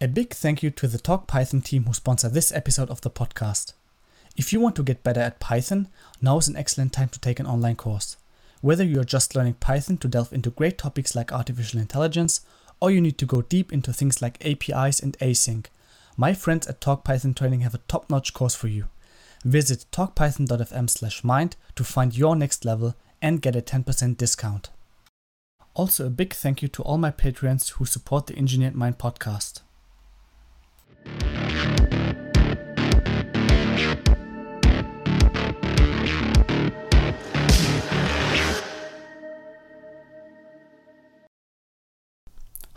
A big thank you to the Talk Python team who sponsor this episode of the podcast. If you want to get better at Python, now is an excellent time to take an online course. Whether you are just learning Python to delve into great topics like artificial intelligence, or you need to go deep into things like APIs and async, my friends at Talk Python Training have a top-notch course for you. Visit talkpython.fm/mind to find your next level and get a 10% discount. Also, a big thank you to all my Patreons who support the Engineered Mind podcast.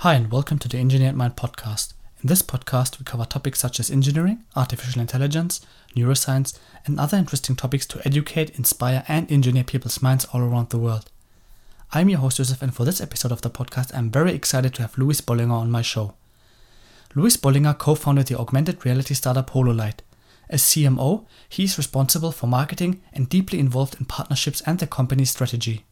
Hi, and welcome to the Engineered Mind podcast. In this podcast, we cover topics such as engineering, artificial intelligence, neuroscience, and other interesting topics to educate, inspire, and engineer people's minds all around the world. I'm your host, Joseph, and for this episode of the podcast, I'm very excited to have Louis Bollinger on my show. Louis Bollinger co founded the augmented reality startup HoloLight. As CMO, he is responsible for marketing and deeply involved in partnerships and the company's strategy.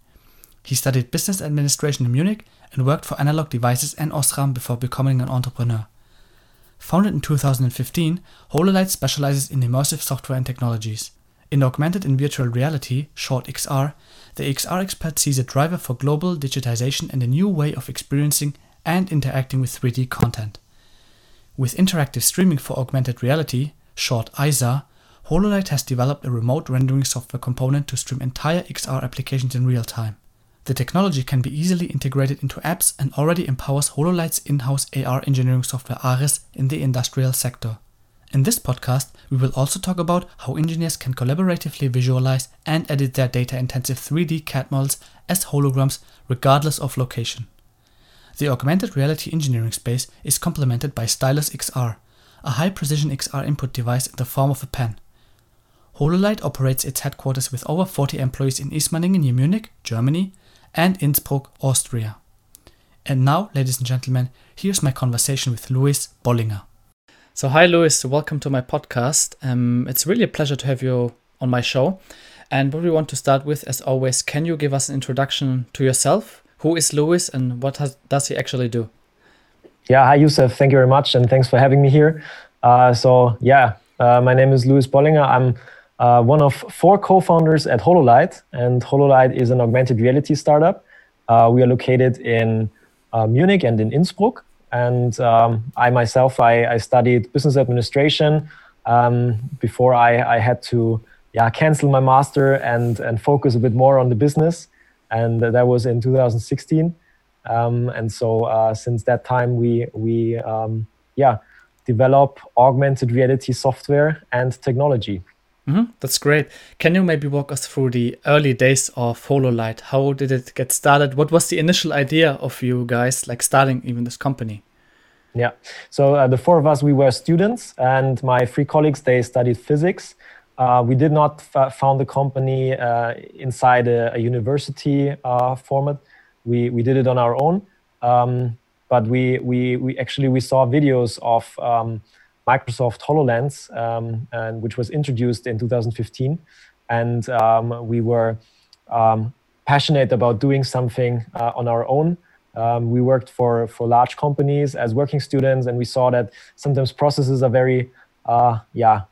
He studied business administration in Munich and worked for Analog Devices and Osram before becoming an entrepreneur. Founded in 2015, HoloLight specializes in immersive software and technologies. In augmented and virtual reality, short XR, the XR expert sees a driver for global digitization and a new way of experiencing and interacting with 3D content. With interactive streaming for augmented reality, short ISAR, HoloLight has developed a remote rendering software component to stream entire XR applications in real time. The technology can be easily integrated into apps and already empowers HoloLight's in-house AR engineering software Ares in the industrial sector. In this podcast, we will also talk about how engineers can collaboratively visualize and edit their data-intensive 3D CAD models as holograms regardless of location. The augmented reality engineering space is complemented by Stylus XR, a high precision XR input device in the form of a pen. HoloLight operates its headquarters with over 40 employees in Ismaningen near Munich, Germany, and Innsbruck, Austria. And now, ladies and gentlemen, here's my conversation with Louis Bollinger. So, hi, Louis, welcome to my podcast. Um, it's really a pleasure to have you on my show. And what we want to start with, as always, can you give us an introduction to yourself? Who is Louis and what has, does he actually do? Yeah, hi, Yusuf. Thank you very much. And thanks for having me here. Uh, so, yeah, uh, my name is Louis Bollinger. I'm uh, one of four co founders at HoloLight. And HoloLight is an augmented reality startup. Uh, we are located in uh, Munich and in Innsbruck. And um, I myself, I, I, studied business administration um, before I, I had to yeah, cancel my master and, and focus a bit more on the business and that was in 2016. Um, and so uh, since that time, we we um, yeah develop augmented reality software and technology. Mm-hmm. That's great. Can you maybe walk us through the early days of HoloLight? How did it get started? What was the initial idea of you guys, like starting even this company? Yeah. So uh, the four of us, we were students, and my three colleagues, they studied physics. Uh, we did not found the company uh, inside a, a university uh, format. We, we did it on our own. Um, but we, we, we actually we saw videos of um, Microsoft HoloLens, um, and which was introduced in 2015. And um, we were um, passionate about doing something uh, on our own. Um, we worked for, for large companies as working students, and we saw that sometimes processes are very, uh, yeah,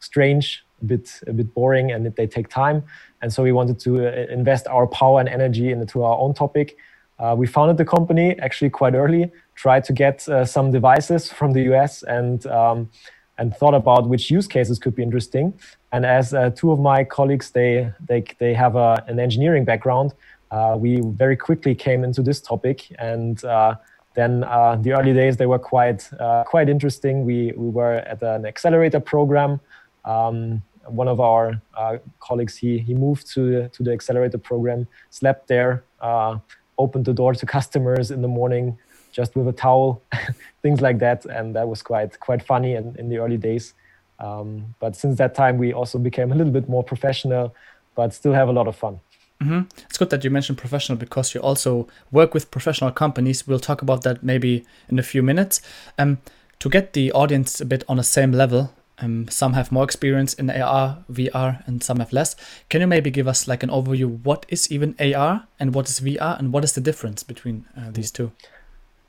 strange, a bit a bit boring, and they take time. And so we wanted to uh, invest our power and energy into our own topic. Uh, we founded the company actually quite early, tried to get uh, some devices from the US, and um, and thought about which use cases could be interesting. And as uh, two of my colleagues, they they they have a, an engineering background, uh, we very quickly came into this topic and. Uh, then uh, the early days they were quite quite interesting. We we were at an accelerator program um, one of our uh, colleagues, he, he moved to, to the accelerator program, slept there, uh, opened the door to customers in the morning just with a towel, things like that. And that was quite, quite funny in, in the early days. Um, but since that time, we also became a little bit more professional, but still have a lot of fun. Mm-hmm. It's good that you mentioned professional because you also work with professional companies. We'll talk about that maybe in a few minutes. Um, to get the audience a bit on the same level, um, some have more experience in AR, VR, and some have less. Can you maybe give us like an overview? What is even AR and what is VR, and what is the difference between uh, these two?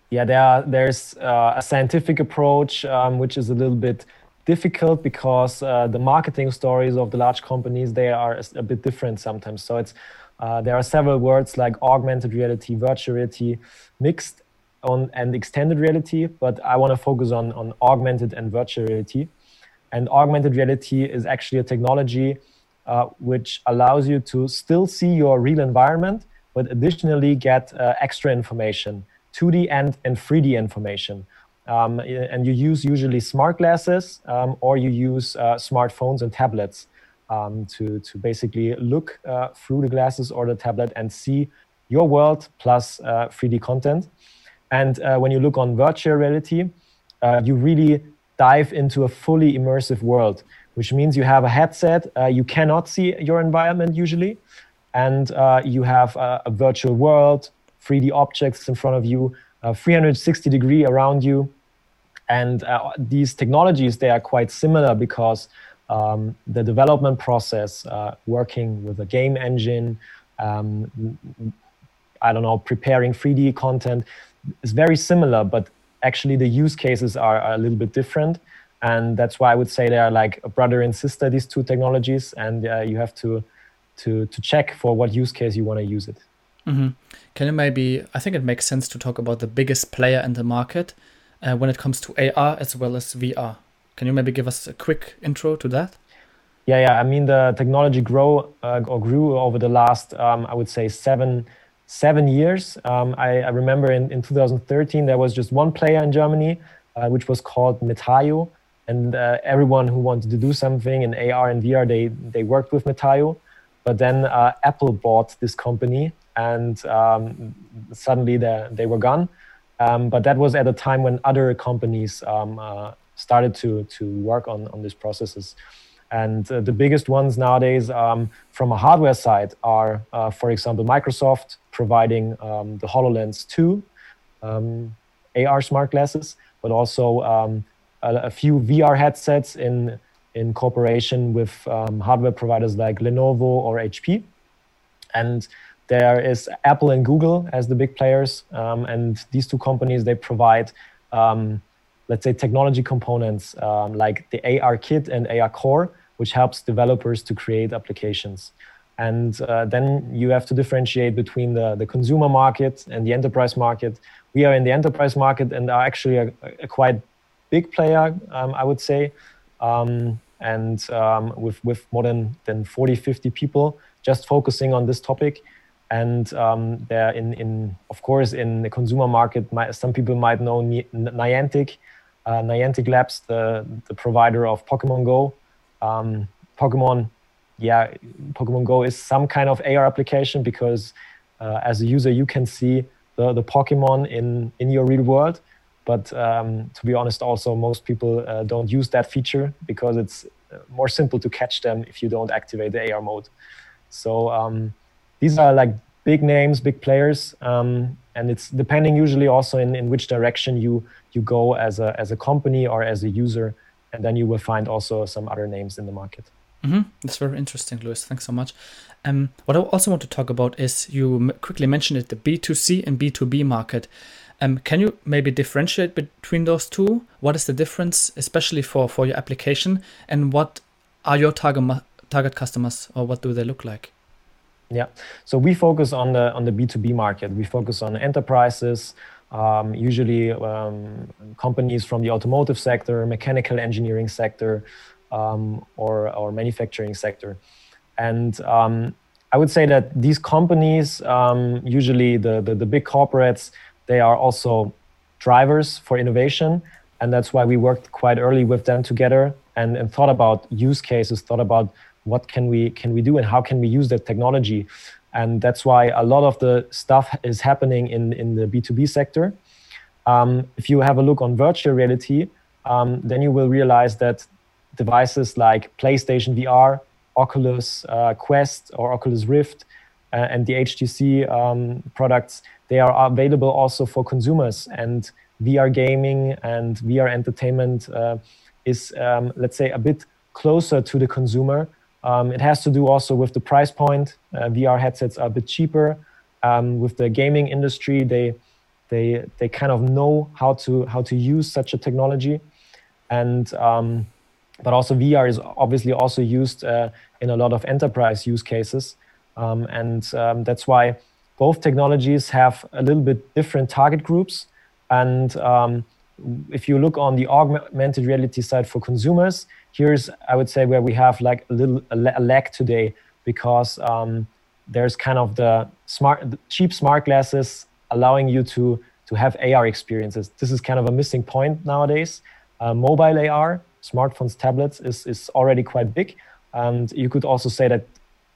yeah, there are, there's uh, a scientific approach um, which is a little bit difficult because uh, the marketing stories of the large companies they are a bit different sometimes. So it's uh, there are several words like augmented reality, virtual reality, mixed on and extended reality, but I want to focus on on augmented and virtual reality. And augmented reality is actually a technology uh, which allows you to still see your real environment, but additionally get uh, extra information, 2D and, and 3D information. Um, and you use usually smart glasses um, or you use uh, smartphones and tablets um, to, to basically look uh, through the glasses or the tablet and see your world plus 3D uh, content. And uh, when you look on virtual reality, you really dive into a fully immersive world, which means you have a headset, uh, you cannot see your environment usually, and uh, you have a, a, virtual world, 3D objects in front of you, uh, 360 degree around you. And uh, these technologies, they are quite similar because um, the development process, uh, working with a game engine, um, I don't know, preparing 3D content is very similar, but actually the use cases are, are, a little bit different. And that's why i would say they are like a brother and sister these two technologies. And uh, you have to to to check for what use case you want to use it. Mm-hmm. can you maybe i think it makes sense to talk about the biggest player in the market uh, when it comes to ar as well as vr can you maybe give us a quick intro to that? Yeah yeah. I mean the technology grow uh, or grew over the last um, i would say seven seven years. Um, I, I, remember in, in 2013 there was just one player in Germany, uh, which was called Metaio, and uh, everyone who wanted to do something in AR and VR they they worked with Metaio. But then uh, Apple bought this company, and um, suddenly they they were gone. Um, but that was at a time when other companies um, uh, started to to work on on these processes. And uh, the biggest ones nowadays um, from a hardware side are, uh, for example, Microsoft providing um, the HoloLens 2 um, AR smart glasses, but also um, a, a, few VR headsets in, in cooperation with um, hardware providers like Lenovo or HP. And there is Apple and Google as the big players. Um, and these two companies, they provide let's say technology components um, like the ARKit and ARCore, which helps developers to create applications. And uh, then you have to differentiate between the, the consumer market and the enterprise market. We are in the enterprise market and are actually a, a quite big player, um, I would say, um, and um, with, with more than, than 40, 50 people just focusing on this topic. And um, there, in, in of course, in the consumer market, my, some people might know Niantic, uh, Niantic Labs, the, the provider of Pokemon Go. Um, Pokemon, yeah, Pokemon Go is some kind of AR application because uh, as a user you can see the, the Pokemon in, in your real world. But um, to be honest, also most people uh, don't use that feature because it's uh, more simple to catch them if you don't activate the AR mode. So um, these are like big names, big players, um, and it's depending usually also in, in which direction you you go as a as a company or as a user, and then you will find also some other names in the market. Mm-hmm. That's very interesting, Luis. Thanks so much. Um, what I also want to talk about is you quickly mentioned it, the B2C and B2B market. Um, can you maybe differentiate between those two? What is the difference, especially for, for your application, and what are your target target customers, or what do they look like? Yeah, so we focus on the on the B two B market. We focus on enterprises, um, usually um, companies from the automotive sector, mechanical engineering sector, um, or or manufacturing sector, and um, I would say that these companies, um, usually the, the the big corporates, they are also drivers for innovation, and that's why we worked quite early with them together and, and thought about use cases, thought about what can we can we do and how can we use that technology. And that's why a lot of the stuff is happening in in the b2b sector. Um, if you have a look on virtual reality um, then you will realize that devices like playstation vr oculus uh, quest or oculus rift uh, and the htc um, products they are available also for consumers. And vr gaming and vr entertainment uh, is um, let's say a bit closer to the consumer um, it has to do also with the price point. Uh, VR headsets are a bit cheaper. Um, with the gaming industry, they they they kind of know how to how to use such a technology, and um, but also VR is obviously also used uh, in a lot of enterprise use cases, um, and um, that's why both technologies have a little bit different target groups. And um, if you look on the augmented reality side for consumers, here's I would say where we have like a little a lag today because um, there's kind of the smart cheap smart glasses allowing you to to have AR experiences. This is kind of a missing point nowadays. Uh, mobile AR, smartphones, tablets is is already quite big, and you could also say that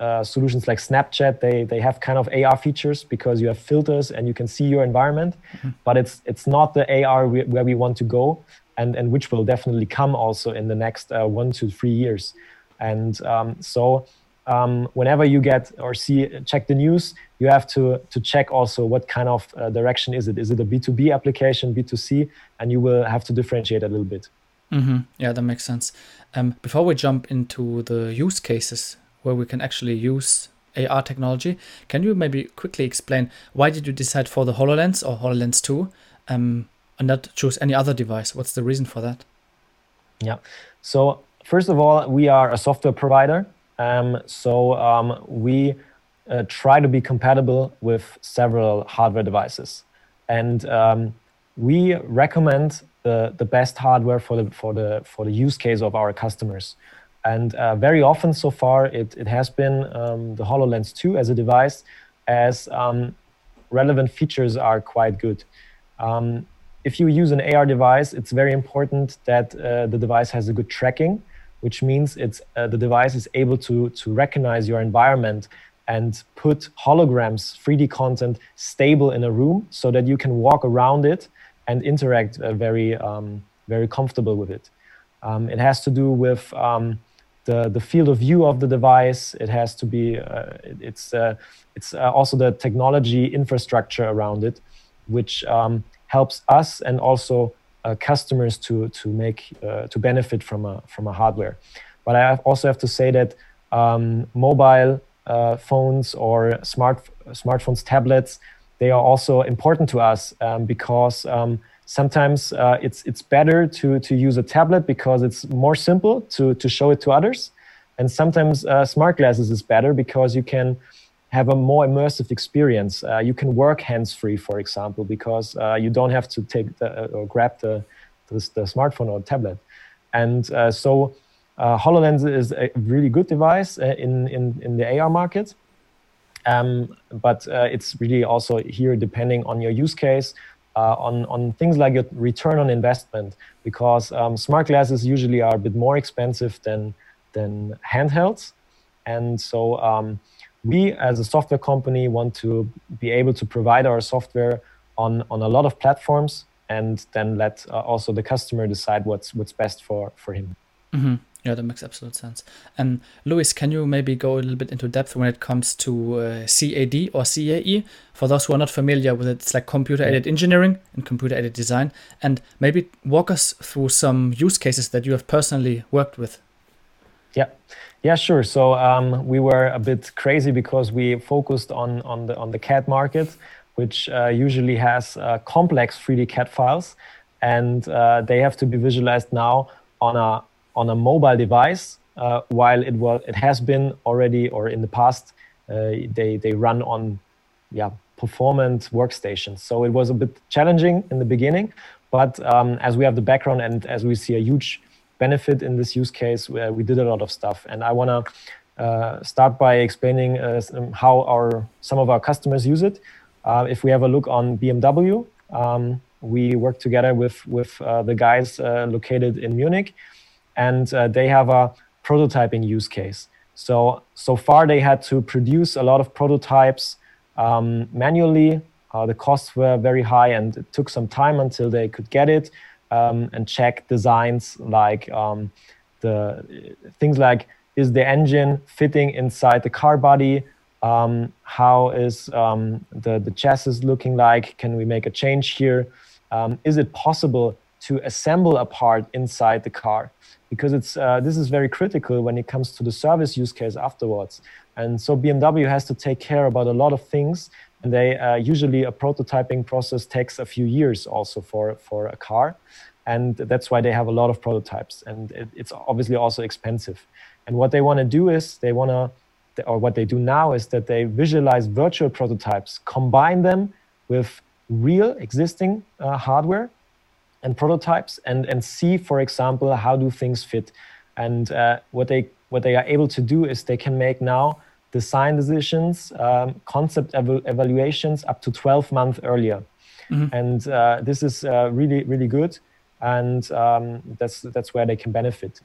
uh, solutions like Snapchat they they have kind of AR features because you have filters and you can see your environment, mm-hmm. but it's it's not the AR we, where we want to go, and and which will definitely come also in the next uh, one to three years, and um, so um, whenever you get or see check the news, you have to to check also what kind of uh, direction is it. Is it a B two B application, B two C, and you will have to differentiate a little bit. Mm-hmm. Yeah, that makes sense. Um, before we jump into the use cases where we can actually use AR technology, can you maybe quickly explain why did you decide for the Hololens or Hololens Two, um, and not choose any other device? What's the reason for that? Yeah. So first of all, we are a software provider um, so um, we uh, try to be compatible with several hardware devices, and um, we recommend the, the best hardware for the for the for the use case of our customers. And uh, very often so far, it, it has been um, the HoloLens 2 as a device, as um, relevant features are quite good. Um, if you use an AR device, it's very important that uh, the device has a good tracking which means it's uh, the device is able to to recognize your environment and put holograms 3d content stable in a room so that you can walk around it and interact uh, very um, very comfortable with it um, it has to do with um, the, the field of view of the device it has to be uh, it, it's uh, it's uh, also the technology infrastructure around it which um, helps us and also uh, customers to to make uh, to benefit from a from a hardware. But I also have to say that um, mobile uh, phones or smart smartphones, tablets, they are also important to us um, because um, sometimes uh, it's it's better to to use a tablet because it's more simple to to show it to others, and sometimes uh, smart glasses is better because you can have a more immersive experience. Uh, you can work hands-free, for example, because uh, you don't have to take the, uh, or grab the, the, the, smartphone or tablet. And uh, so HoloLens is a really good device in, in, in the AR market. Um, but it's really also here depending on your use case, on, on things like your return on investment, because um, smart glasses usually are a bit more expensive than, than handhelds. And so um, we as a software company want to be able to provide our software on, on a lot of platforms and then let uh, also the customer decide what's what's best for for him mm-hmm. Yeah that makes absolute sense. And Luis can you maybe go a little bit into depth when it comes to uh, cad or cae for those who are not familiar with it it's like computer aided engineering and computer aided design. And maybe walk us through some use cases that you have personally worked with. Yeah. Yeah, sure. So um, we were a bit crazy because we focused on on the on the CAD market, which uh, usually has uh, complex 3D CAD files, and uh, they have to be visualized now on a on a mobile device, uh, while it was it has been already or in the past uh, they they run on yeah performant workstations. So it was a bit challenging in the beginning, but um, as we have the background and as we see a huge benefit in this use case we did a lot of stuff. And I want to uh, start by explaining uh, how our some of our customers use it. If we have a look on BMW, um, we work together with with uh, the guys uh, located in Munich, and uh, they have a prototyping use case. So so far they had to produce a lot of prototypes um, manually. the costs were very high, and it took some time until they could get it um, and check designs like um, the things like is the engine fitting inside the car body? Um, how is um, the, the chassis looking like? Can we make a change here? Um, is it possible to assemble a part inside the car? Because it's uh, this is very critical when it comes to the service use case afterwards. And so BMW has to take care about a lot of things. And they uh, usually a prototyping process takes a few years also for for a car. And that's why they have a lot of prototypes. And it, it's obviously also expensive. And what they want to do is they want to or what they do now is that they visualize virtual prototypes combine them with real existing uh, hardware and prototypes and and see for example how do things fit and uh, what they what they are able to do is they can make now design decisions, um, concept ev- evaluations up to 12 months earlier. Mm-hmm. And uh, this is uh, really, really good. And um, that's, that's where they can benefit.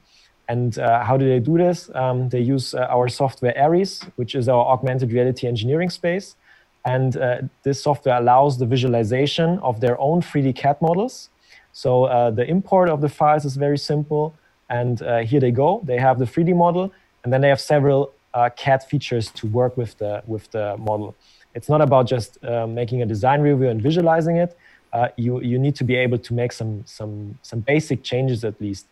And uh, how do they do this? Um, they use uh, our software Aries, which is our augmented reality engineering space. And uh, this software allows the visualization of their own 3D CAD models. So uh, the import of the files is very simple. And here they go. They have the 3D model, and then they have several uh, CAD features to work with the with the model. It's not about just uh, making a design review and visualizing it. Uh, you you need to be able to make some some some basic changes at least,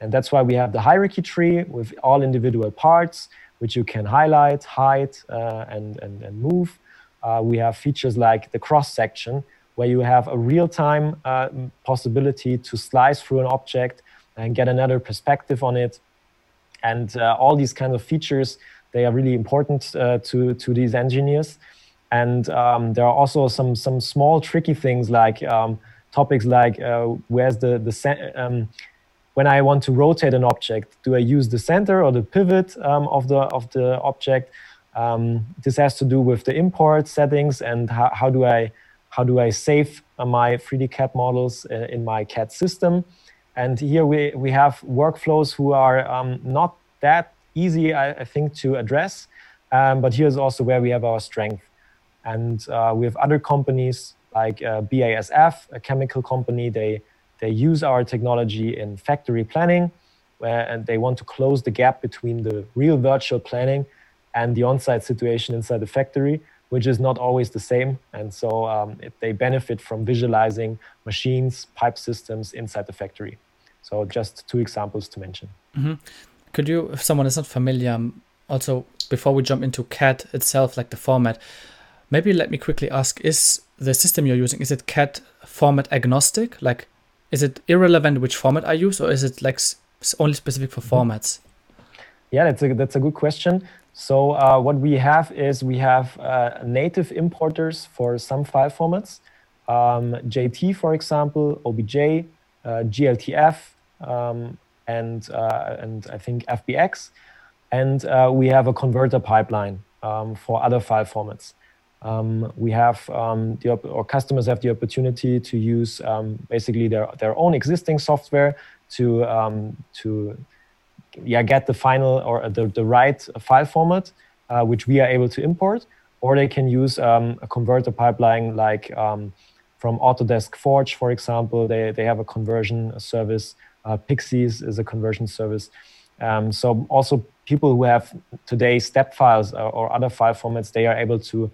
and that's why we have the hierarchy tree with all individual parts which you can highlight, hide, uh, and, and and move. Uh, we have features like the cross section where you have a real time uh, possibility to slice through an object and get another perspective on it and uh, all these kind of features they are really important uh, to to these engineers. And um, there are also some some small tricky things like um, topics like uh, where's the the um, when I want to rotate an object, do I use the center or the pivot um, of the of the object? Um, this has to do with the import settings and how, how do I how do I save my 3D CAD models uh, in my CAD system. And here we, we have workflows who are um, not that easy, I, I think, to address. Um, but here's also where we have our strength. And uh, we have other companies like uh, BASF, a chemical company. They they use our technology in factory planning, where and they want to close the gap between the real virtual planning and the on-site situation inside the factory, which is not always the same. And so um, it, they benefit from visualizing machines, pipe systems inside the factory. So just two examples to mention. Mm-hmm. Could you, if someone is not familiar, um, also before we jump into CAD itself, like the format, maybe let me quickly ask: Is the system you're using is it CAD format agnostic? Like, is it irrelevant which format I use, or is it like only specific for mm-hmm. formats? Yeah, that's a that's a good question. So uh, what we have is we have uh, native importers for some file formats. Um, JT, for example, OBJ, uh, GLTF, um, and, uh, and I think FBX. And uh, we have a converter pipeline um, for other file formats. Um, we have um, the or customers have the opportunity to use um, basically their, their own existing software to to yeah get the final or the, the right file format uh, which we are able to import or they can use um, a converter pipeline like um, from Autodesk Forge for example they, they have a conversion service uh, Pixyz is a conversion service. Um, so also people who have today step files or, or, other file formats, they are able to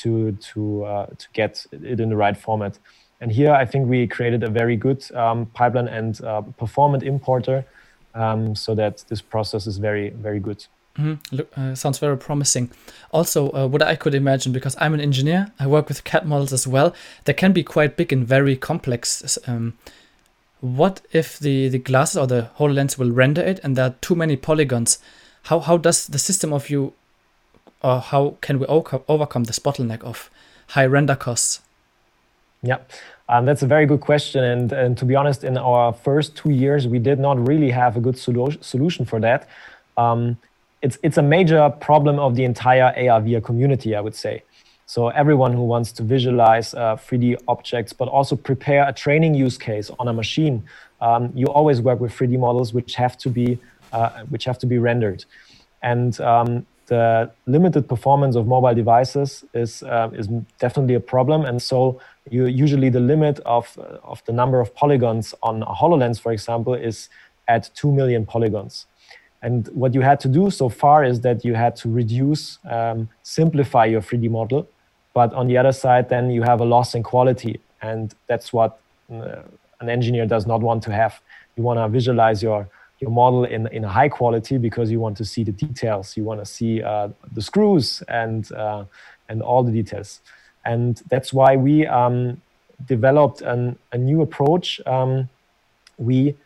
to to uh, to get it in the right format. And here I think we created a very good um, pipeline and uh, performant importer, um, so that this process is very very good. Mm-hmm. Look, uh, sounds very promising. Also, uh, what I could imagine, because I'm an engineer, I work with CAD models as well. They can be quite big and very complex. Um, what if the, the glasses or the HoloLens will render it and there are too many polygons? How, how does the system of you, or how can we overcome this bottleneck of high render costs? Yeah, um, that's a very good question. And, and to be honest, in our first two years, we did not really have a good solu- solution for that. Um, it's, it's a major problem of the entire AR VR community, I would say. So everyone who wants to visualize uh, 3D objects, but also prepare a training use case on a machine, um, you always work with 3D models which have to be uh, which have to be rendered, and um, the limited performance of mobile devices is uh, is definitely a problem. And so you usually the limit of of the number of polygons on a Hololens, for example, is at two million polygons. And what you had to do so far is that you had to reduce, um, simplify your 3D model but on the other side, then you have a loss in quality. And that's what uh, an engineer does not want to have. You want to visualize your, your model in, in a high quality because you want to see the details. You want to see uh, the screws and, uh, and all the details. And that's why we um, developed an, a new approach. Um, we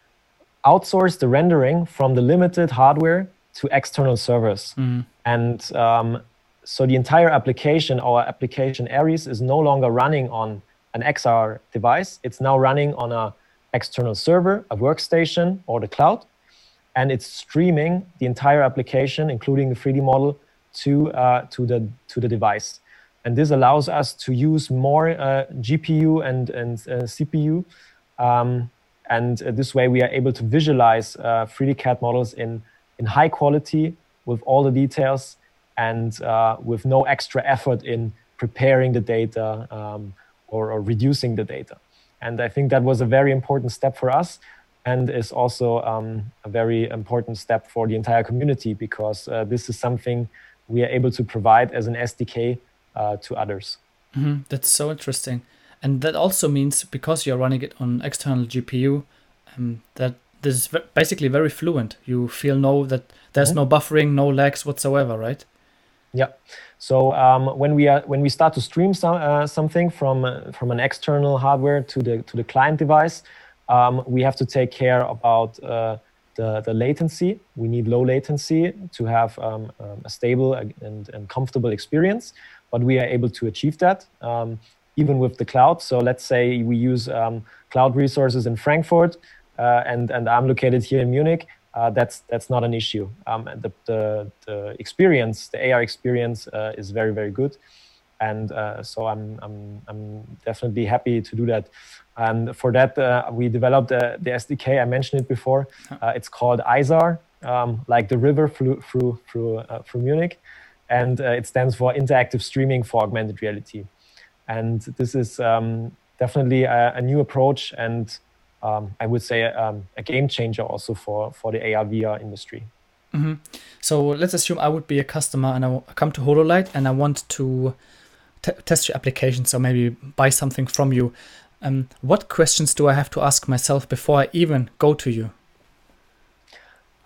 outsource the rendering from the limited hardware to external servers. Mm. And um, so the entire application, our application Aries, is no longer running on an XR device. It's now running on a external server, a workstation, or the cloud, and it's streaming the entire application, including the 3D model, to uh, to the to the device. And this allows us to use more uh, GPU and and uh, CPU, um, and uh, this way we are able to visualize 3D uh, CAD models in in high quality with all the details and uh, with no extra effort in preparing the data um, or, or, reducing the data. And I think that was a very important step for us and is also um, a very important step for the entire community because uh, this is something we are able to provide as an SDK uh, to others. Mm-hmm. That's so interesting. And that also means because you're running it on external GPU, um, that this is basically very fluent. You feel no that there's mm-hmm. no buffering, no lags whatsoever, right? Yeah. So um, when we are when we start to stream some, uh, something from uh, from an external hardware to the to the client device, um, we have to take care about uh, the the latency. We need low latency to have um, um a stable and, and comfortable experience, but we are able to achieve that um, even with the cloud. So let's say we use um, cloud resources in Frankfurt, uh, and and I'm located here in Munich uh, that's that's not an issue. Um, the, the, the experience, the AR experience, uh, is very very good, and uh, so I'm I'm I'm definitely happy to do that. And for that, uh, we developed the, the SDK. I mentioned it before. Uh, it's called ISAR, um, like the river through through through, uh, through Munich, and it stands for Interactive Streaming for Augmented Reality. And this is um, definitely a, a new approach and um, I would say um, a game changer also for for the AR VR industry. Mm-hmm. So let's assume I would be a customer and I come to HoloLight and I want to t- test your application, so maybe buy something from you. Um, what questions do I have to ask myself before I even go to you?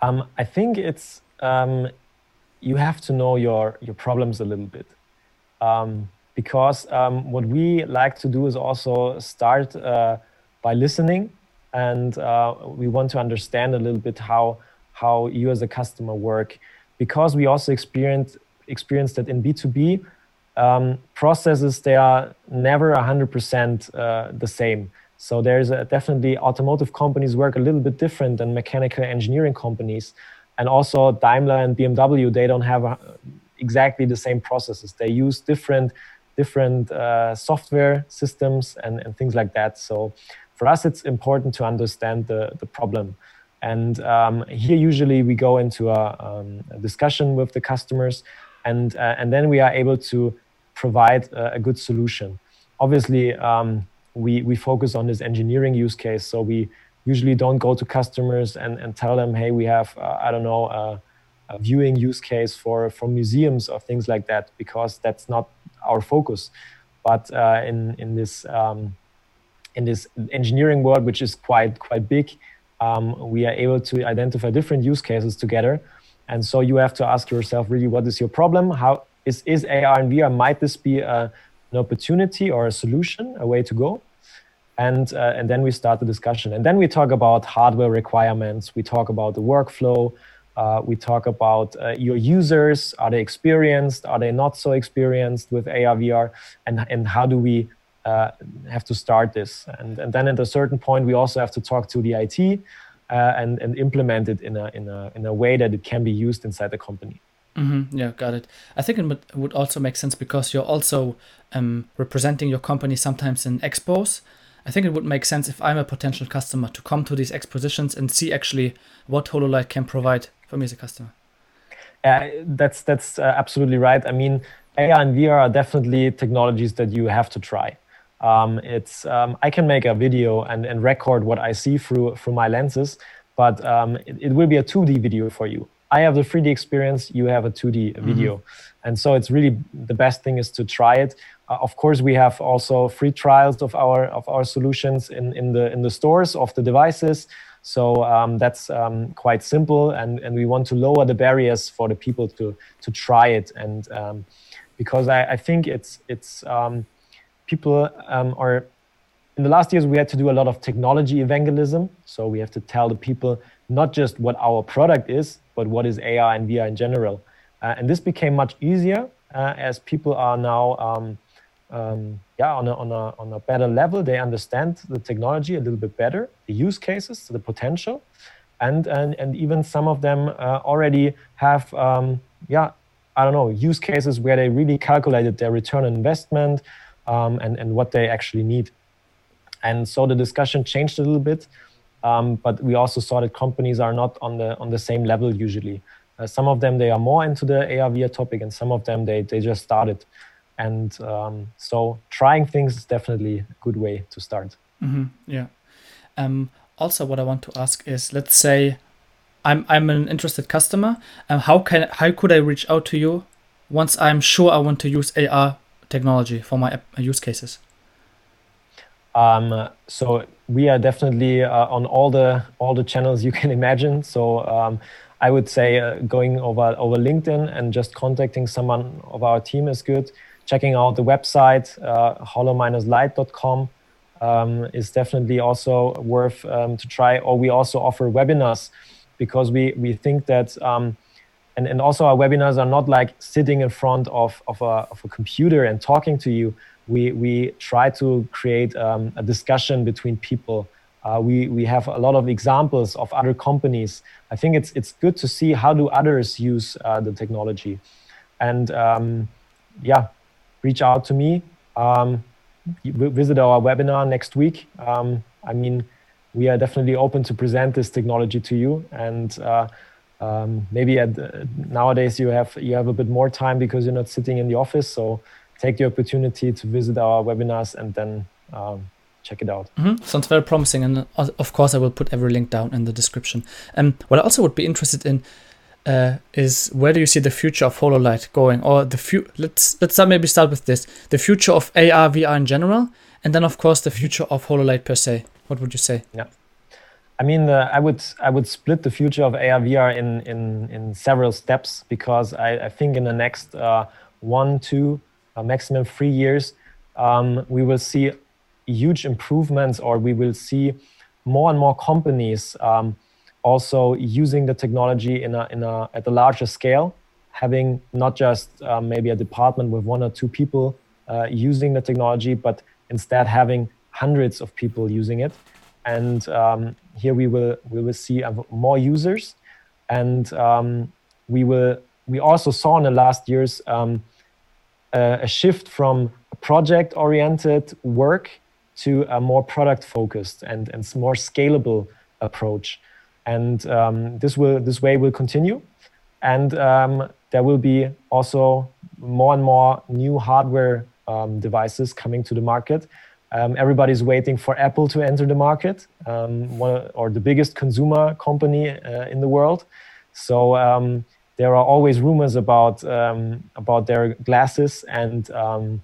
Um, I think it's um, you have to know your your problems a little bit um, because what we like to do is also start uh, by listening and uh, we want to understand a little bit how how you as a customer work because we also experienced experienced that in b2b um, processes they are never 100% uh, the same. So there's a, definitely automotive companies work a little bit different than mechanical engineering companies. And also daimler and bmw they don't have a, uh, exactly the same processes. They use different different uh, software systems and, and things like that. So for us, it's important to understand the, the problem. And um, here, usually, we go into a, um, a discussion with the customers, and, uh, and then we are able to provide a, a good solution. Obviously, um, we, we focus on this engineering use case. So we usually don't go to customers and, and tell them, hey, we have, uh, I don't know, a, a viewing use case for, for museums or things like that, because that's not our focus. But uh, in, in this um, in this engineering world, which is quite quite big, um, we are able to identify different use cases together. And so you have to ask yourself really, what is your problem? How is is AR and VR? Might this be a, an opportunity or a solution, a way to go? And uh, and then we start the discussion. And then we talk about hardware requirements. We talk about the workflow. Uh, we talk about uh, your users. Are they experienced? Are they not so experienced with AR, VR? And, and how do we uh, have to start this. And, and then at a certain point, we also have to talk to the IT uh, and, and implement it in a, in, a, in a way that it can be used inside the company. Mm-hmm. Yeah, got it. I think it would also make sense because you're also um, representing your company sometimes in expos. I think it would make sense if I'm a potential customer to come to these expositions and see actually what HoloLight can provide for me as a customer. Uh, that's that's uh, absolutely right. I mean, AR and VR are definitely technologies that you have to try. Um, it's um, I can make a video and, and record what I see through through my lenses, but um, it, it, will be a 2D video for you. I have the 3D experience, you have a 2D mm-hmm. video, and so it's really the best thing is to try it. Uh, of course, we have also free trials of our of our solutions in, in the in the stores of the devices. So um, that's um, quite simple, and, and we want to lower the barriers for the people to to try it, and um, because I, I think it's it's people um, are in the last years we had to do a lot of technology evangelism so we have to tell the people not just what our product is but what is ar and vr in general. Uh, and this became much easier uh, as people are now um, um, yeah on a, on, a, on a better level. They understand the technology a little bit better the use cases the potential. And and, and even some of them uh, already have um, yeah i don't know use cases where they really calculated their return on investment um, and, and what they actually need. And so the discussion changed a little bit. Um, but we also saw that companies are not on the on the same level usually. Uh, some of them they are more into the AR VR topic, and some of them they they just started. And um, so trying things is definitely a good way to start. Mm-hmm. Yeah. Um, also, what I want to ask is, let's say I'm I'm an interested customer. Um, how can how could I reach out to you once I'm sure I want to use AR technology for my use cases? Um, so we are definitely uh, on all the all the channels you can imagine. So um, I would say uh, going over over LinkedIn and just contacting someone of our team is good. Checking out the website uh, holo-light.com um, is definitely also worth um, to try. Or we also offer webinars because we we think that. Um, and, and also our webinars are not like sitting in front of, of, a, of a computer and talking to you we, we try to create um, a discussion between people. Uh, we, we have a lot of examples of other companies. I think it's, it's good to see how do others use uh, the technology. And um, yeah, reach out to me. Um, visit our webinar next week. Um, I mean, we are definitely open to present this technology to you. And uh, um, maybe at, nowadays you have you have a bit more time because you're not sitting in the office. So take the opportunity to visit our webinars and then um, check it out. Mm-hmm. Sounds very promising, and uh, of course, I will put every link down in the description. And um, what I also would be interested in uh, is where do you see the future of HoloLight going, or the few? Let's let's maybe start with this: the future of AR VR in general, and then of course the future of HoloLight per se. What would you say? Yeah. I mean, uh, I would I would split the future of AR VR in in in several steps because I, I think in the next uh, one, two, uh, maximum three years, um, we will see huge improvements or we will see more and more companies um, also using the technology in a, in a, at a larger scale, having not just uh, maybe a department with one or two people uh, using the technology, but instead having hundreds of people using it. And um, here we will we will see more users, and um, we will we also saw in the last years a shift from project oriented work to a more product focused and, and more scalable approach. And um, this will this way will continue. And um, there will be also more and more new hardware um, devices coming to the market. Um, everybody's waiting for Apple to enter the market, um, one, or the biggest consumer company uh, in the world. So um, there are always rumors about um, about their glasses, and um,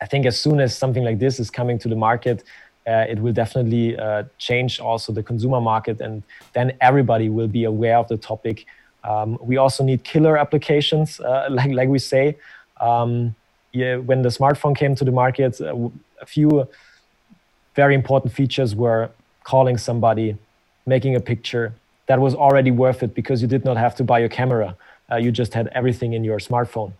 I think as soon as something like this is coming to the market, uh, it will definitely uh, change also the consumer market, and then everybody will be aware of the topic. Um, we also need killer applications, uh, like like we say. Um, yeah, when the smartphone came to the market, uh, a few very important features were calling somebody, making a picture, that was already worth it because you did not have to buy a camera. Uh, you just had everything in your smartphone.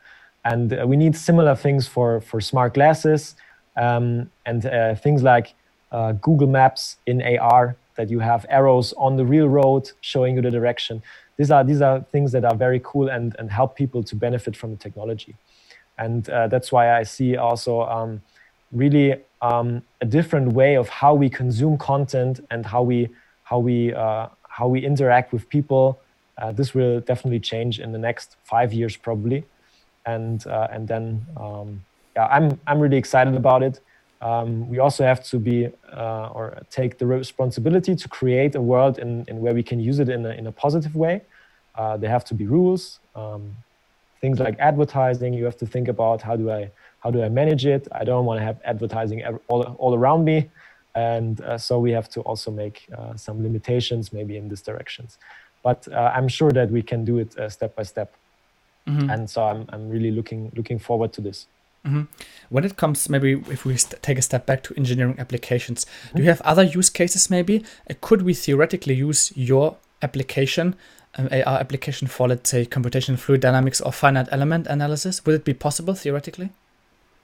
And uh, we need similar things for, for smart glasses um, and uh, things like uh, Google Maps in AR that you have arrows on the real road showing you the direction. These are, these are things that are very cool and, and help people to benefit from the technology. And uh, that's why I see also um, really um, a different way of how we consume content and how we, how we uh, how we interact with people. Uh, this will definitely change in the next five years probably, and uh, and then um, yeah, I'm I'm really excited about it. Um, we also have to be uh, or take the responsibility to create a world in, in where we can use it in a, in a positive way. Uh, there have to be rules, um, things like advertising. You have to think about how do I how do I manage it. I don't want to have advertising all, all around me and uh, so we have to also make uh, some limitations maybe in these directions but uh, i'm sure that we can do it uh, step by step mm-hmm. and so I'm, I'm really looking looking forward to this Mm-hmm. When it comes, maybe if we st- take a step back to engineering applications, mm-hmm. do you have other use cases? Maybe uh, could we theoretically use your application, um, AR application for, let's say, computational fluid dynamics or finite element analysis? Would it be possible theoretically?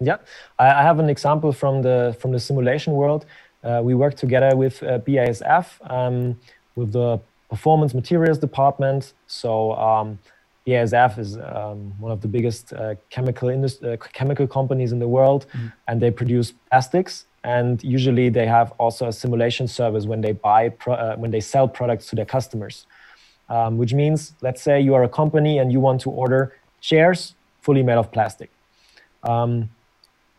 Yeah, I, I have an example from the from the simulation world. Uh, we work together with uh, BASF um, with the performance materials department. So um, BASF is um, one of the biggest uh, chemical industry, uh, chemical companies in the world, mm. and they produce plastics. And usually, they have also a simulation service when they buy uh, when they sell products to their customers. Um, which means, let's say you are a company and you want to order chairs fully made of plastic. Um,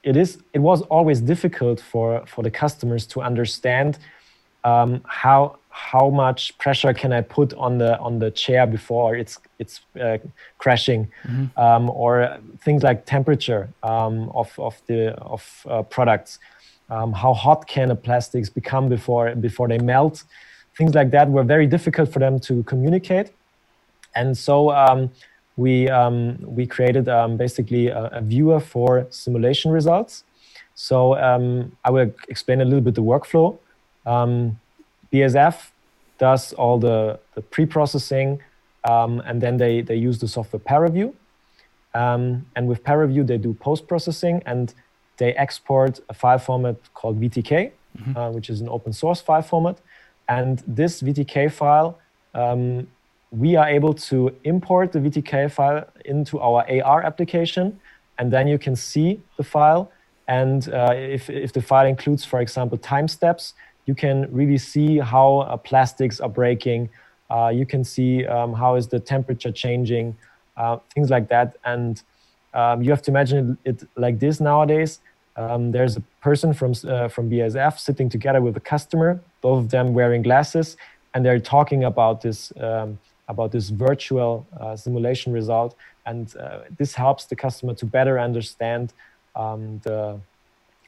it is it was always difficult for for the customers to understand um, how how much pressure can I put on the on the chair before it's it's uh, crashing, mm-hmm. um, or things like temperature um, of of the of uh, products. Um, how hot can the plastics become before before they melt? Things like that were very difficult for them to communicate, and so um, we um, we created um, basically a, a, viewer for simulation results. So I will explain a little bit the workflow. Um, BASF does all the, the pre-processing, um, and then they, they use the software ParaView. Um, and with ParaView, they do post-processing, and they export a file format called VTK, mm-hmm. uh, which is an open source file format. And this VTK file, um, we are able to import the VTK file into our AR application, and then you can see the file. And uh, if, if the file includes, for example, time steps, you can really see how uh, plastics are breaking. Uh, you can see um, how is the temperature changing, uh, things like that. And um, you have to imagine it, it like this nowadays. Um, there's a person from uh, from BASF sitting together with a customer, both of them wearing glasses, and they're talking about this um, about this virtual uh, simulation result. And uh, this helps the customer to better understand um, the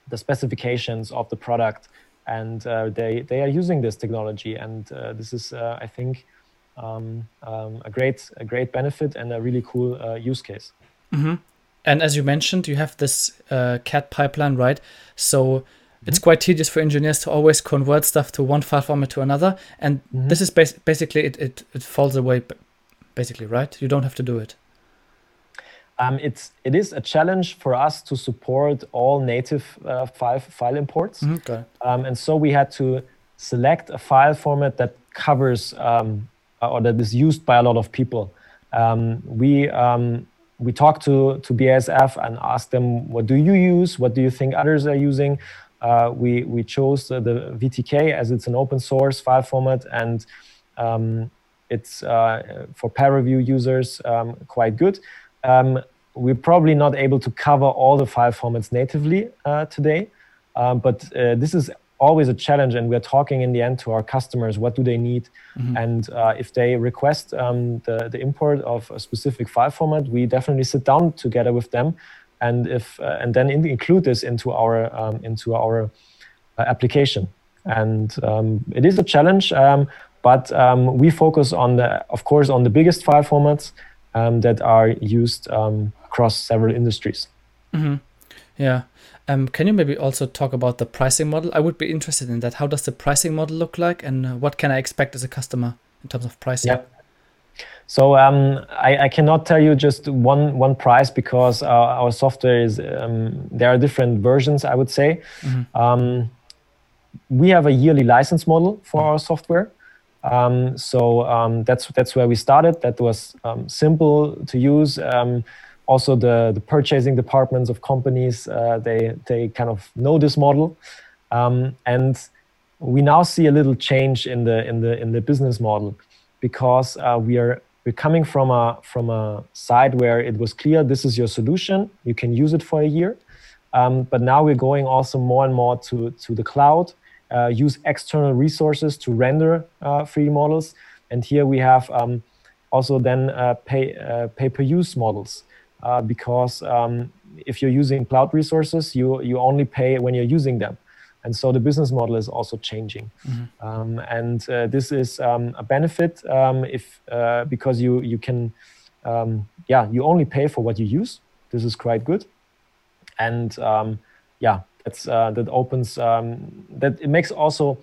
the specifications of the product and uh, they they are using this technology, and uh, this is uh, I think um, um, a great a great benefit and a really cool uh, use case. Mm-hmm. And as you mentioned, you have this uh, CAD pipeline, right? So mm-hmm. it's quite tedious for engineers to always convert stuff to one file format to another, and mm-hmm. this is bas- basically it, it it falls away, basically, right? You don't have to do it. Um, it's it is a challenge for us to support all native uh, file file imports, mm-hmm, okay. um, and so we had to select a file format that covers um, uh, or that is used by a lot of people. Um, we um, we talked to to BASF and asked them, what do you use? What do you think others are using? Uh, we we chose uh, the VTK as it's an open source file format and um, it's uh, for ParaView users quite good. Um, we're probably not able to cover all the file formats natively uh, today, um, but uh, this is always a challenge, and we're talking in the end to our customers what do they need, mm-hmm. and uh, if they request um, the, the import of a specific file format, we definitely sit down together with them, and if uh, and then in, include this into our um, into our uh, application. And um, it is a challenge, um, but um, we focus on the, of course, on the biggest file formats um, that are used um, across several industries. Mm-hmm. Yeah. Um, can you maybe also talk about the pricing model? I would be interested in that. How does the pricing model look like, and what can I expect as a customer in terms of pricing? Yeah. So um, I, I, cannot tell you just one one price because uh, our software is um, there are different versions. I would say mm-hmm. um, we have a yearly license model for our software. Um, so um, that's that's where we started. That was um, simple to use. Um, also, the the purchasing departments of companies uh, they they kind of know this model, um, and we now see a little change in the in the in the business model because uh, we are we're coming from a from a side where it was clear this is your solution. You can use it for a year, um, but now we're going also more and more to to the cloud use external resources to render 3D uh, models. And here we have um, also then uh, pay pay per use models because um, if you're using cloud resources, you you only pay when you're using them and so the business model is also changing mm-hmm. um, and uh, this is um, a benefit um, if uh, because you you can um, yeah you only pay for what you use this is quite good and um, yeah, that's uh, that opens um, that it makes also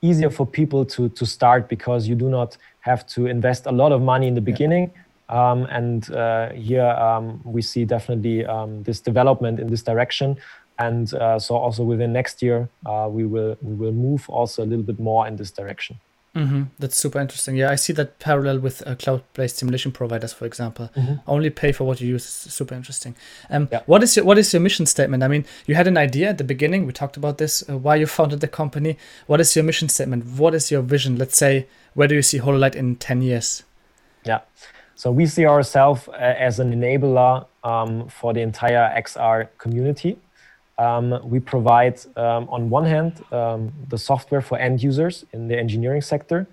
easier for people to to start because you do not have to invest a lot of money in the beginning. Yeah. Um, and uh, here um, we see definitely um, this development in this direction. And uh, so also within next year, uh, we will we will move also a little bit more in this direction. Mm-hmm. That's super interesting. Yeah, I see that parallel with uh, cloud-based simulation providers, for example. Mm-hmm. Only pay for what you use. Is super interesting. Um, yeah. What is your What is your mission statement? I mean, you had an idea at the beginning. We talked about this. Uh, why you founded the company? What is your mission statement? What is your vision? Let's say, where do you see HoloLight in ten years? Yeah. So we see ourselves uh, as an enabler um, for the entire XR community. Um, we provide, um, on one hand, um, the software for end users in the engineering sector,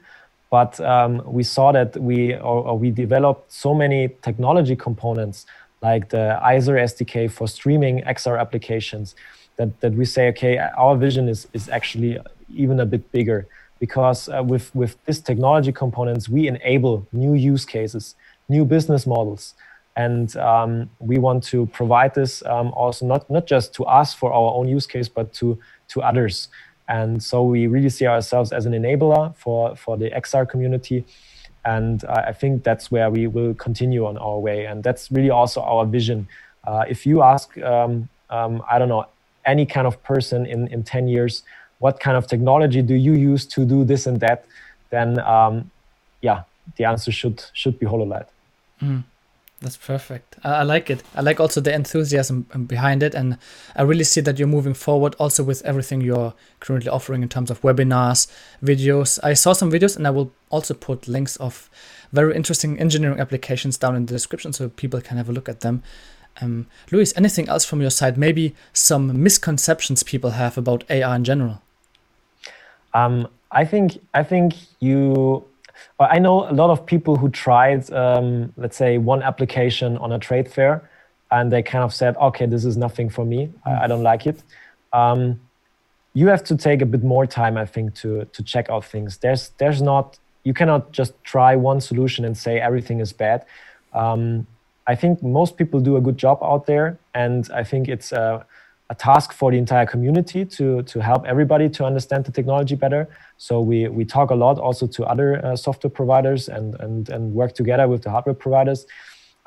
but um, we saw that we or, or, we developed so many technology components like the ISAR SDK for streaming XR applications that, that we say, okay, our vision is, is actually even a bit bigger because uh, with, with this technology components, we enable new use cases, new business models and um, we want to provide this um, also not, not just to us for our own use case, but to, to others. And so we really see ourselves as an enabler for, for the XR community. And I think that's where we will continue on our way. And that's really also our vision. Uh, if you ask, um, um I don't know, any kind of person in, in 10 years, what kind of technology do you use to do this and that? Then, um, yeah, the answer should, should be HoloLight. Mm. That's perfect. I, I, like it. I like also the enthusiasm um, behind it, and I really see that you're moving forward also with everything you're currently offering in terms of webinars, videos. I saw some videos, and I will also put links of very interesting engineering applications down in the description so people can have a look at them. Um, Luis, anything else from your side? Maybe some misconceptions people have about AR in general. Um, I think I think you I know a lot of people who tried, um, let's say, one application on a trade fair, and they kind of said, "Okay, this is nothing for me. I, I don't like it." Um, you have to take a bit more time, I think, to to check out things. There's there's not you cannot just try one solution and say everything is bad. Um, I think most people do a good job out there, and I think it's a, a task for the entire community to to help everybody to understand the technology better. So we, we talk a lot also to other uh, software providers and, and, and work together with the hardware providers.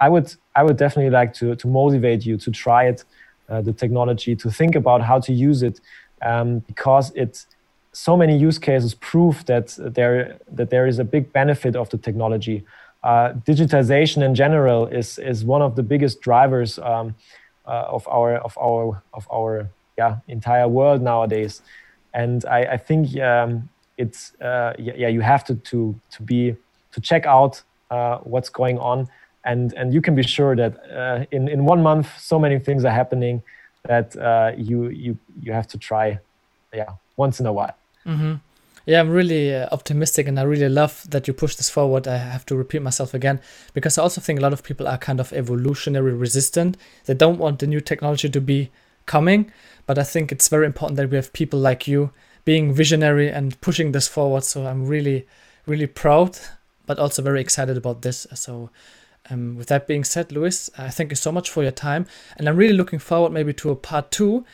I would, I would definitely like to, to motivate you to try it, uh, the technology, to think about how to use it, um, because it's so many use cases prove that there, that there is a big benefit of the technology. Uh, digitization in general is, is one of the biggest drivers um, of our, of our, of our yeah, entire world nowadays. And I, I think um, it's uh, yeah you have to to to be to check out uh, what's going on and and you can be sure that uh, in in one month so many things are happening that uh, you you you have to try yeah once in a while mm-hmm. Yeah i'm really uh, optimistic and i really love that you push this forward i have to repeat myself again because i also think a lot of people are kind of evolutionary resistant they don't want the new technology to be coming but i think it's very important that we have people like you being visionary and pushing this forward. So I'm really, really proud, but also very excited about this. So, um, with that being said, Luis, I thank you so much for your time, and I'm really looking forward maybe to a part two,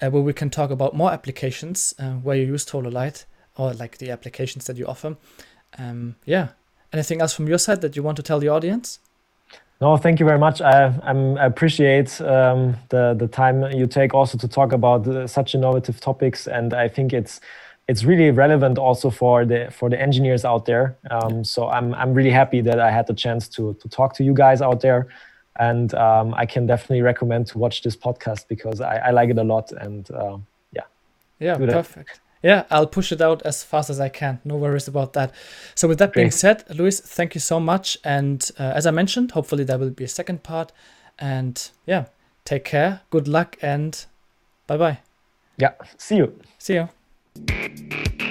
uh, where we can talk about more applications uh, where you use Light or like the applications that you offer. Um, yeah. Anything else from your side that you want to tell the audience? No, thank you very much. I, I appreciate um, the the time you take also to talk about uh, such innovative topics, and I think it's it's really relevant also for the for the engineers out there. Um, so I'm I'm really happy that I had the chance to to talk to you guys out there, and um, I can definitely recommend to watch this podcast because I, I like it a lot, and uh, yeah, yeah, perfect yeah, I'll push it out as fast as I can. No worries about that. So, with that being said, Luis, thank you so much. And uh, as I mentioned, hopefully there will be a second part. And yeah, take care, good luck, and bye bye. Yeah, see you. See you.